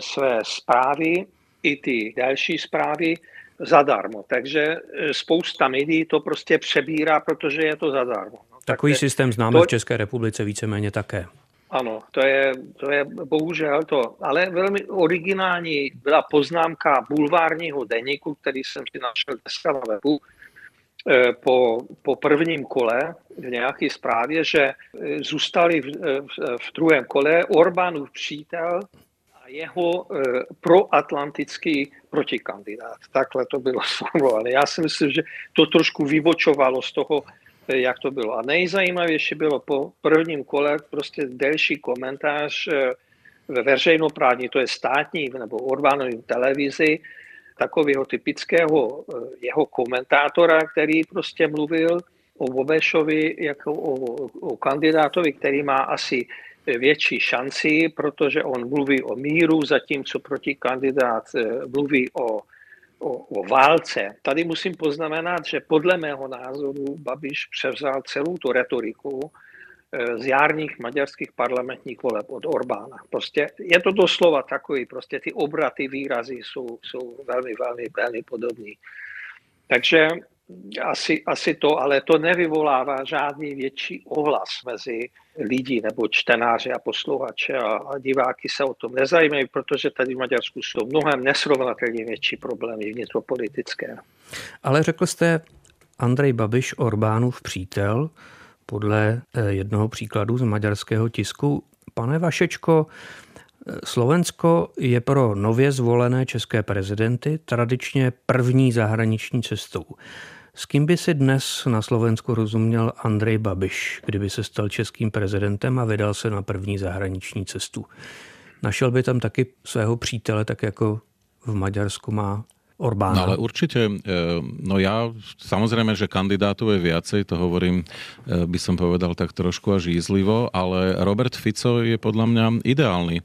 své zprávy i ty další zprávy zadarmo. Takže spousta médií to prostě přebírá, protože je to zadarmo. No, Takový tak systém známe to... v České republice víceméně také. Ano, to je, to je bohužel to. Ale velmi originální byla poznámka bulvárního deníku, který jsem si našel dneska na webu, eh, po, po prvním kole v nějaké zprávě, že eh, zůstali v, eh, v, v druhém kole Orbánův přítel a jeho proatlantický protikandidát. Takhle to bylo [laughs] sformulované. Já si myslím, že to trošku vybočovalo z toho jak to bylo. A nejzajímavější bylo po prvním kole prostě delší komentář eh, ve veřejnoprávní, to je státní nebo Orbánovým televizi, takového typického eh, jeho komentátora, který prostě mluvil o Bobešovi jako o, o kandidátovi, který má asi větší šanci, protože on mluví o míru, zatímco proti kandidát eh, mluví o, o, o válce. Tady musím poznamenat, že podle mého názoru Babiš převzal celou tu retoriku eh, z jarních maďarských parlamentních voleb od Orbána. Prostě je to doslova takový, prostě ty obraty, výrazy jsou, jsou velmi, velmi, velmi podobní. Takže asi, asi to, ale to nevyvolává žádný větší ohlas mezi lidi nebo čtenáři a posluchače a, a diváky se o tom nezajímají, protože tady v Maďarsku jsou mnohem nesrovnatelně větší problémy vnitropolitické. Ale řekl jste Andrej Babiš Orbánův přítel, podle eh, jednoho příkladu z maďarského tisku. Pane Vašečko, eh, Slovensko je pro nově zvolené české prezidenty tradičně první zahraniční cestou. S kým by si dnes na Slovensku rozuměl Andrej Babiš, kdyby se stal českým prezidentem a vydal se na první zahraniční cestu? Našel by tam taky svého přítele, tak jako v Maďarsku má Orbána. No ale určite, e, no ja samozrejme, že kandidátov je viacej, to hovorím, e, by som povedal tak trošku až jízlivo, ale Robert Fico je podľa mňa ideálny e,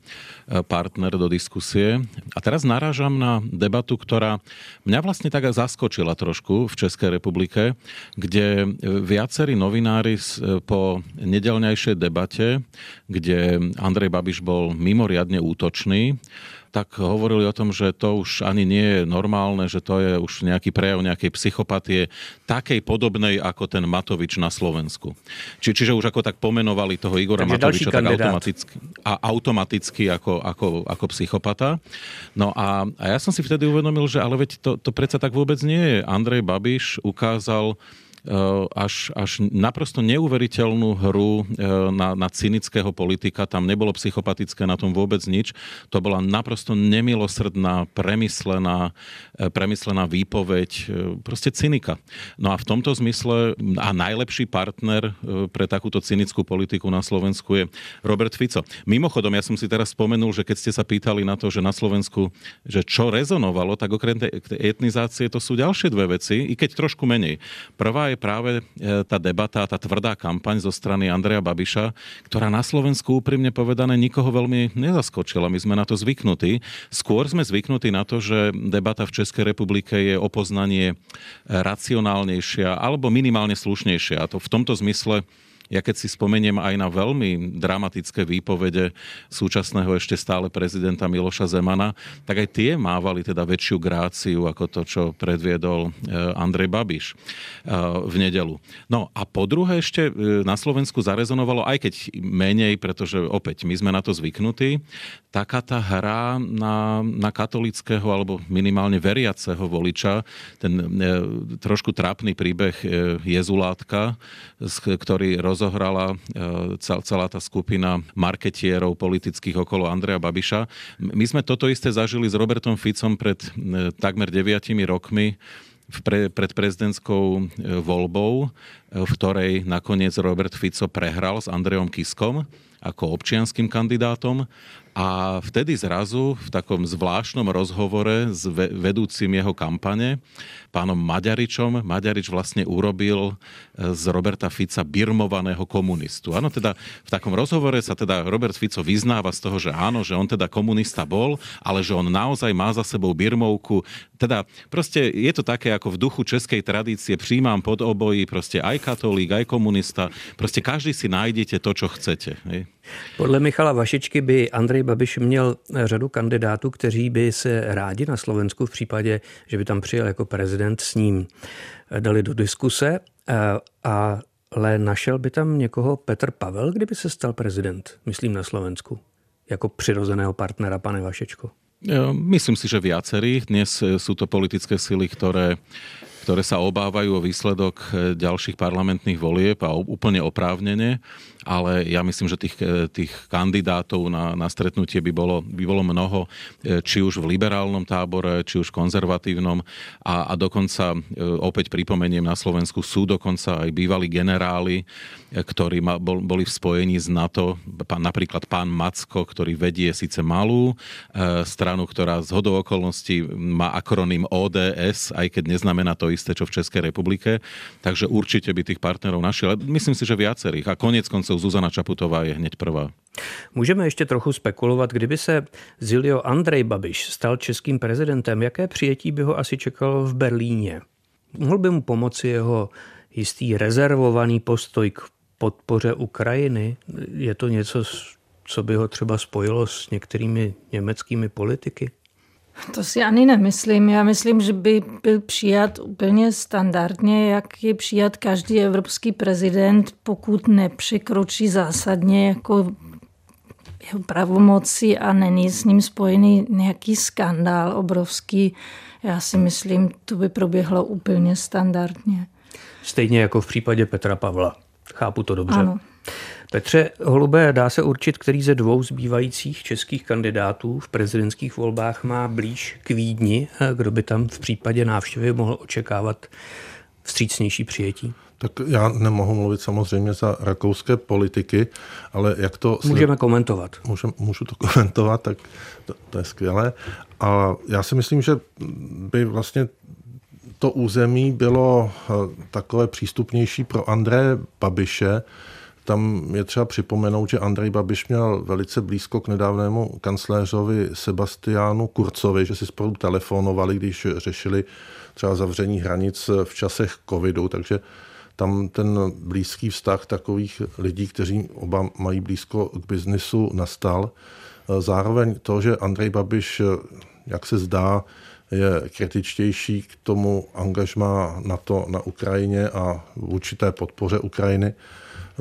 partner do diskusie. A teraz narážam na debatu, ktorá mňa vlastne tak zaskočila trošku v Českej republike, kde viacerí novinári po nedelňajšej debate, kde Andrej Babiš bol mimoriadne útočný, tak hovorili o tom, že to už ani nie je normálne, že to je už nejaký prejav nejakej psychopatie, takej podobnej ako ten Matovič na Slovensku. Či, čiže už ako tak pomenovali toho Igora Takže Matoviča tak automaticky, a automaticky ako, ako, ako psychopata. No a, a ja som si vtedy uvedomil, že ale veď to, to predsa tak vôbec nie je. Andrej Babiš ukázal až, až naprosto neuveriteľnú hru eh, na, na cynického politika. Tam nebolo psychopatické na tom vôbec nič. To bola naprosto nemilosrdná, premyslená, eh, premyslená výpoveď, proste cynika. No a v tomto zmysle a najlepší partner pre takúto cynickú politiku na Slovensku je Robert Fico. Mimochodom, ja som si teraz spomenul, že keď ste sa pýtali na to, že na Slovensku, že čo rezonovalo, tak okrem tej etnizácie to sú ďalšie dve veci, i keď trošku menej. Prvá je práve e, tá debata, tá tvrdá kampaň zo strany Andreja Babiša, ktorá na Slovensku úprimne povedané nikoho veľmi nezaskočila. My sme na to zvyknutí. Skôr sme zvyknutí na to, že debata v Českej republike je o poznanie racionálnejšia alebo minimálne slušnejšia. A to v tomto zmysle ja keď si spomeniem aj na veľmi dramatické výpovede súčasného ešte stále prezidenta Miloša Zemana, tak aj tie mávali teda väčšiu gráciu ako to, čo predviedol e, Andrej Babiš e, v nedelu. No a po druhé ešte e, na Slovensku zarezonovalo, aj keď menej, pretože opäť my sme na to zvyknutí, taká tá hra na, na katolického alebo minimálne veriaceho voliča, ten trošku trápny príbeh Jezulátka, ktorý roz rozohrala e, celá tá skupina marketierov politických okolo Andreja Babiša. My sme toto isté zažili s Robertom Ficom pred e, takmer deviatimi rokmi pred prezidentskou e, voľbou, v ktorej nakoniec Robert Fico prehral s Andrejom Kiskom ako občianským kandidátom a vtedy zrazu v takom zvláštnom rozhovore s vedúcim jeho kampane, pánom Maďaričom, Maďarič vlastne urobil e, z Roberta Fica birmovaného komunistu. Áno, teda v takom rozhovore sa teda Robert Fico vyznáva z toho, že áno, že on teda komunista bol, ale že on naozaj má za sebou birmovku. Teda proste je to také ako v duchu českej tradície, príjmam pod obojí, proste aj katolík, aj komunista, proste každý si nájdete to, čo chcete. Hej? Podle Michala Vašičky by Andrej Babiš měl řadu kandidátů, kteří by se rádi na Slovensku v případě, že by tam přijel jako prezident s ním, dali do diskuse, ale našel by tam někoho Petr Pavel, kdyby se stal prezident, myslím na Slovensku, jako přirozeného partnera, pane Vašečko? Myslím si, že viacerí. Dnes sú to politické sily, ktoré ktoré sa obávajú o výsledok e, ďalších parlamentných volieb a úplne oprávnene ale ja myslím, že tých, e, tých kandidátov na, na stretnutie by bolo, by bolo mnoho, e, či už v liberálnom tábore, či už konzervatívnom. A, a dokonca opäť pripomeniem na Slovensku sú dokonca aj bývalí generáli, ktorí ma, bol, boli v spojení s NATO, pán, napríklad pán Macko, ktorý vedie síce malú stranu, ktorá z hodou okolností má akronym ODS, aj keď neznamená to isté, čo v Českej republike. Takže určite by tých partnerov našiel. Myslím si, že viacerých. A konec koncov Zuzana Čaputová je hneď prvá. Můžeme ještě trochu spekulovat, kdyby se Zilio Andrej Babiš stal českým prezidentem, jaké přijetí by ho asi čekalo v Berlíně? Mohl by mu pomoci jeho jistý rezervovaný postoj k podpoře Ukrajiny? Je to něco, co by ho třeba spojilo s některými německými politiky? To si ani nemyslím. Já myslím, že by byl přijat úplně standardně, jak je přijat každý evropský prezident, pokud nepřekročí zásadně jako jeho pravomoci a není s ním spojený nějaký skandál obrovský. Já si myslím, to by proběhlo úplně standardně. Stejně jako v případě Petra Pavla. Chápu to dobře. Ano. Petře Holubé, dá se určit, který ze dvou zbývajících českých kandidátů v prezidentských volbách má blíž k Vídni, kdo by tam v případě návštěvy mohl očekávat vstřícnější přijetí? Tak já nemohu mluvit samozřejmě za rakouské politiky, ale jak to... Můžeme komentovat. Můžem, můžu to [laughs] komentovat, tak to, to je skvělé. A já si myslím, že by vlastně to území bylo eh, takové přístupnější pro André Babiše, tam je třeba připomenout, že Andrej Babiš měl velice blízko k nedávnému kancléřovi Sebastiánu Kurcovi, že si spolu telefonovali, když řešili třeba zavření hranic v časech covidu, takže tam ten blízký vztah takových lidí, kteří oba mají blízko k biznisu, nastal. Zároveň to, že Andrej Babiš, jak se zdá, je kritičtější k tomu angažmá NATO na Ukrajině a v určité podpoře Ukrajiny,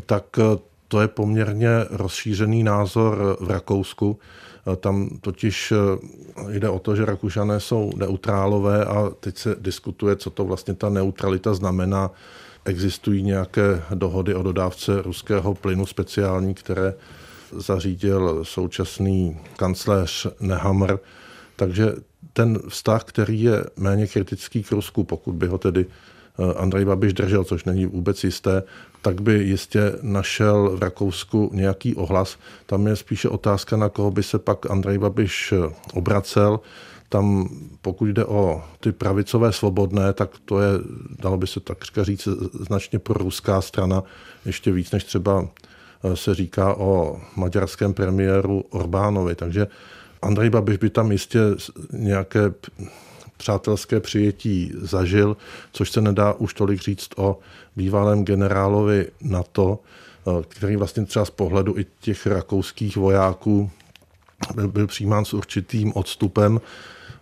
tak eh, to je poměrně rozšířený názor v Rakousku. Eh, tam totiž eh, jde o to, že Rakušané jsou neutrálové a teď se diskutuje, co to vlastně ta neutralita znamená. Existují nějaké dohody o dodávce ruského plynu speciální, které zařídil současný kancléř Nehammer. Takže ten vztah, který je méně kritický k Rusku, pokud by ho tedy Andrej Babiš držel, což není vůbec jisté, tak by jistě našel v Rakousku nějaký ohlas. Tam je spíše otázka, na koho by se pak Andrej Babiš obracel. Tam, pokud jde o ty pravicové svobodné, tak to je, dalo by se tak říct, značně pro ruská strana, ještě víc, než třeba eh, se říká o maďarském premiéru Orbánovi. Takže Andrej Babiš by tam jistě nějaké přátelské přijetí zažil, což se nedá už tolik říct o bývalém generálovi NATO, eh, který vlastně třeba z pohledu i těch rakouských vojáků byl, byl přijímán s určitým odstupem.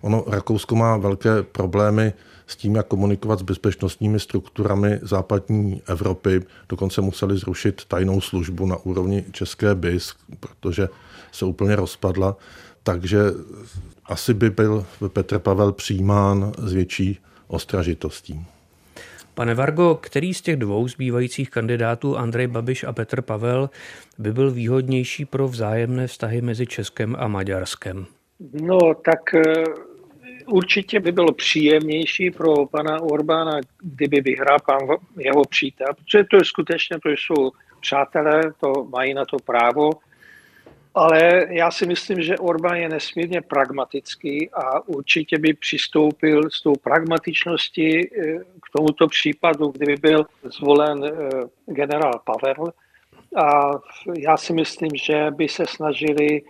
Ono, Rakousko má velké problémy s tím, jak komunikovat s bezpečnostními strukturami západní Evropy. Dokonce museli zrušit tajnou službu na úrovni České BIS, protože se úplně rozpadla. Takže asi by byl Petr Pavel přijímán s větší ostražitostí. Pane Vargo, který z těch dvou zbývajících kandidátů, Andrej Babiš a Petr Pavel, by byl výhodnější pro vzájemné vztahy mezi Českem a Maďarskem? No, tak eh, určitě by bylo příjemnější pro pana Orbána, kdyby vyhrál pan jeho přítel, protože to je skutečně, to jsou přátelé, to mají na to právo. Ale já si myslím, že Orbán je nesmírně pragmatický a určitě by přistoupil s tou pragmatičností eh, k tomuto případu, kdyby byl zvolen eh, generál Pavel. A já si myslím, že by se snažili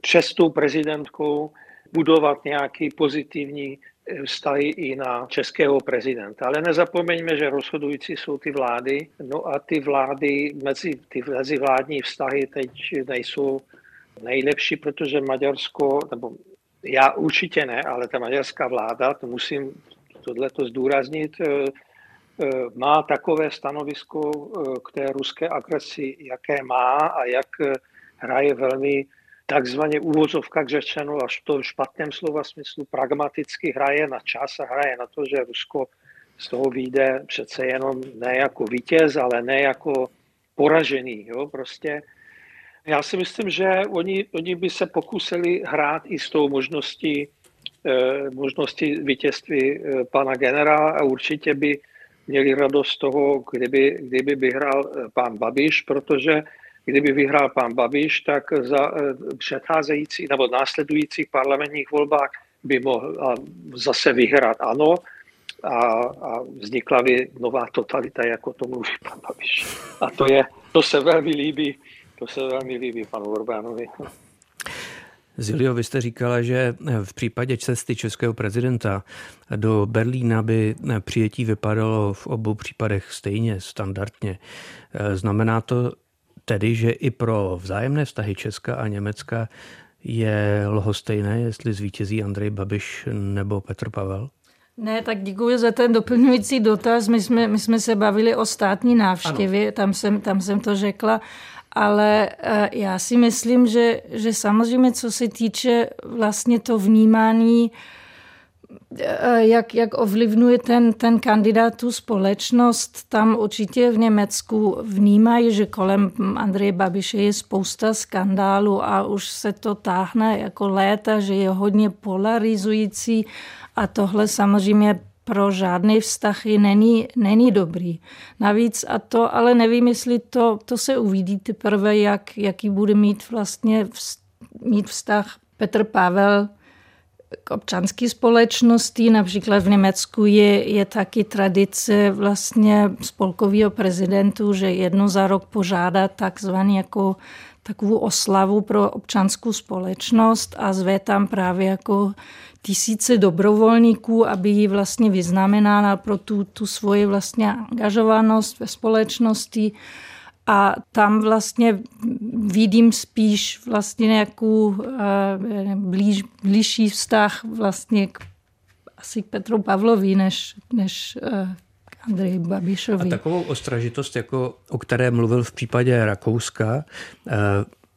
přes tou prezidentkou budovat nějaký pozitivní eh, vztahy i na českého prezidenta. Ale nezapomeňme, že rozhodující jsou ty vlády, no a ty vlády, mezi, ty mezivládní vztahy teď nejsou nejlepší, protože Maďarsko, nebo já určitě ne, ale ta maďarská vláda, to musím tohleto zdůraznit, eh, eh, má takové stanovisko eh, k té ruské agresi, jaké má a jak hraje velmi takzvaně úvozovkách řečeno, až to v špatném slova smyslu pragmaticky hraje na čas a hraje na to, že Rusko z toho vyjde přece jenom ne jako vítěz, ale ne jako poražený. Jo? Prostě já si myslím, že oni, oni by se pokusili hrát i s tou možností, eh, možností vítězství eh, pana generála a určitě by měli radost toho, kdyby, kdyby vyhrál eh, pán Babiš, protože kdyby vyhrál pán Babiš, tak za předcházející nebo následujících parlamentních volbách by mohl zase vyhrát ano a, a vznikla by nová totalita, jako to mluví pan Babiš. A to, je, to se velmi líbí, to se velmi líbí panu Orbánovi. [laughs] Zilio, vy jste říkala, že v případě cesty českého prezidenta do Berlína by přijetí vypadalo v obou případech stejně, standardně. Znamená to tedy, že i pro vzájemné vztahy Česka a Německa je lhostejné, jestli zvítězí Andrej Babiš nebo Petr Pavel? Ne, tak děkuji za ten doplňující dotaz. My jsme, my jsme se bavili o státní návštěvě, tam jsem, tam jsem to řekla, ale eh, já si myslím, že, že samozřejmě, co se týče vlastně to vnímání, eh, jak, jak ovlivňuje ten, ten kandidát tu společnost, tam určitě v Německu vnímají, že kolem Andreje Babiše je spousta skandálů a už se to táhne jako léta, že je hodně polarizující. A tohle samozřejmě pro žádný vztahy není, není dobrý. Navíc, a to ale nevím, jestli to, to se uvidí teprve, jak, jaký bude mít vlastně vz, mít vztah Petr Pavel k občanské společnosti. Například v Německu je, je taky tradice vlastně spolkového prezidentu, že jedno za rok požádá takzvaný jako takovou oslavu pro občanskou společnost a zve tam právě jako tisíce dobrovolníků, aby ji vlastně vyznamenala pro tu, tu svoji vlastně angažovanost ve společnosti. A tam vlastně vidím spíš vlastně nějakou eh, blíž, blížší vztah vlastně k, asi k Petru Pavlovi, než, než eh, Andrej Babišovi. A takovou ostražitost, jako, o které mluvil v případě Rakouska, eh,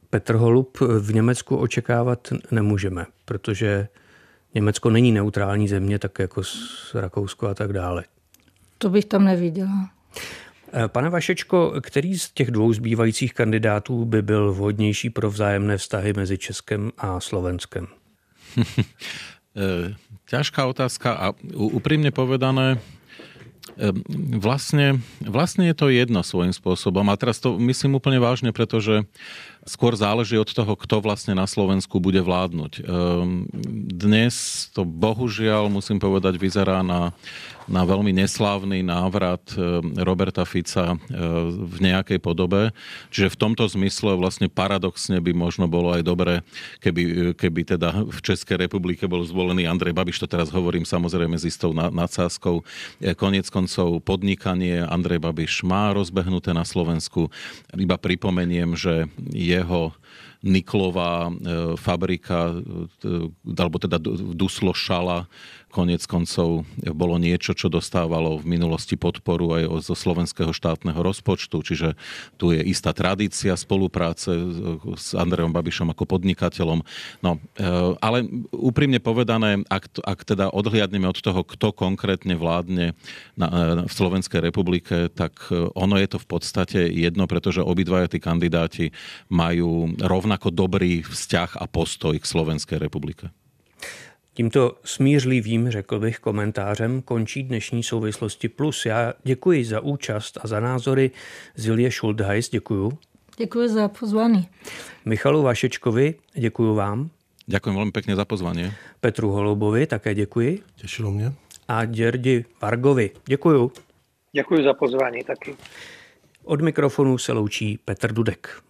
Petr Holub v Německu očekávat nemůžeme, protože Německo není neutrální země, tak jako s Rakousko a tak dále. To bych tam neviděla. Eh, pane Vašečko, který z těch dvou zbývajících kandidátů by byl vhodnější pro vzájemné vztahy mezi Českem a Slovenskem? [laughs] Eh, ťažká otázka a úprimne povedané, Vlastne, vlastne je to jedno svojím spôsobom. A teraz to myslím úplne vážne, pretože skôr záleží od toho, kto vlastne na Slovensku bude vládnuť. Dnes to bohužiaľ, musím povedať, vyzerá na na veľmi neslávny návrat e, Roberta Fica e, v nejakej podobe. Čiže v tomto zmysle vlastne paradoxne by možno bolo aj dobré, keby, keby teda v Českej republike bol zvolený Andrej Babiš, to teraz hovorím samozrejme s istou nadsázkou. E, konec koncov podnikanie Andrej Babiš má rozbehnuté na Slovensku. Iba pripomeniem, že jeho niklová fabrika, alebo teda Duslo Šala, konec koncov bolo niečo, čo dostávalo v minulosti podporu aj zo slovenského štátneho rozpočtu, čiže tu je istá tradícia spolupráce s Andrejom Babišom ako podnikateľom. No, e, ale úprimne povedané, ak, ak teda odhliadneme od toho, kto konkrétne vládne na, e, v Slovenskej republike, tak e, ono je to v podstate jedno, pretože obidvaja tí kandidáti majú rovnako dobrý vzťah a postoj k Slovenskej republike. Tímto smířlivým, řekl bych, komentářem končí dnešní souvislosti plus. Já děkuji za účast a za názory Zilie Schuldheis, děkuju. Děkuji za pozvání. Michalu Vašečkovi, děkuji vám. Děkuji velmi pěkně za pozvání. Petru Holubovi také děkuji. Těšilo mě. A Děrdi Vargovi, děkuju. Děkuji za pozvání taky. Od mikrofonu se loučí Petr Dudek.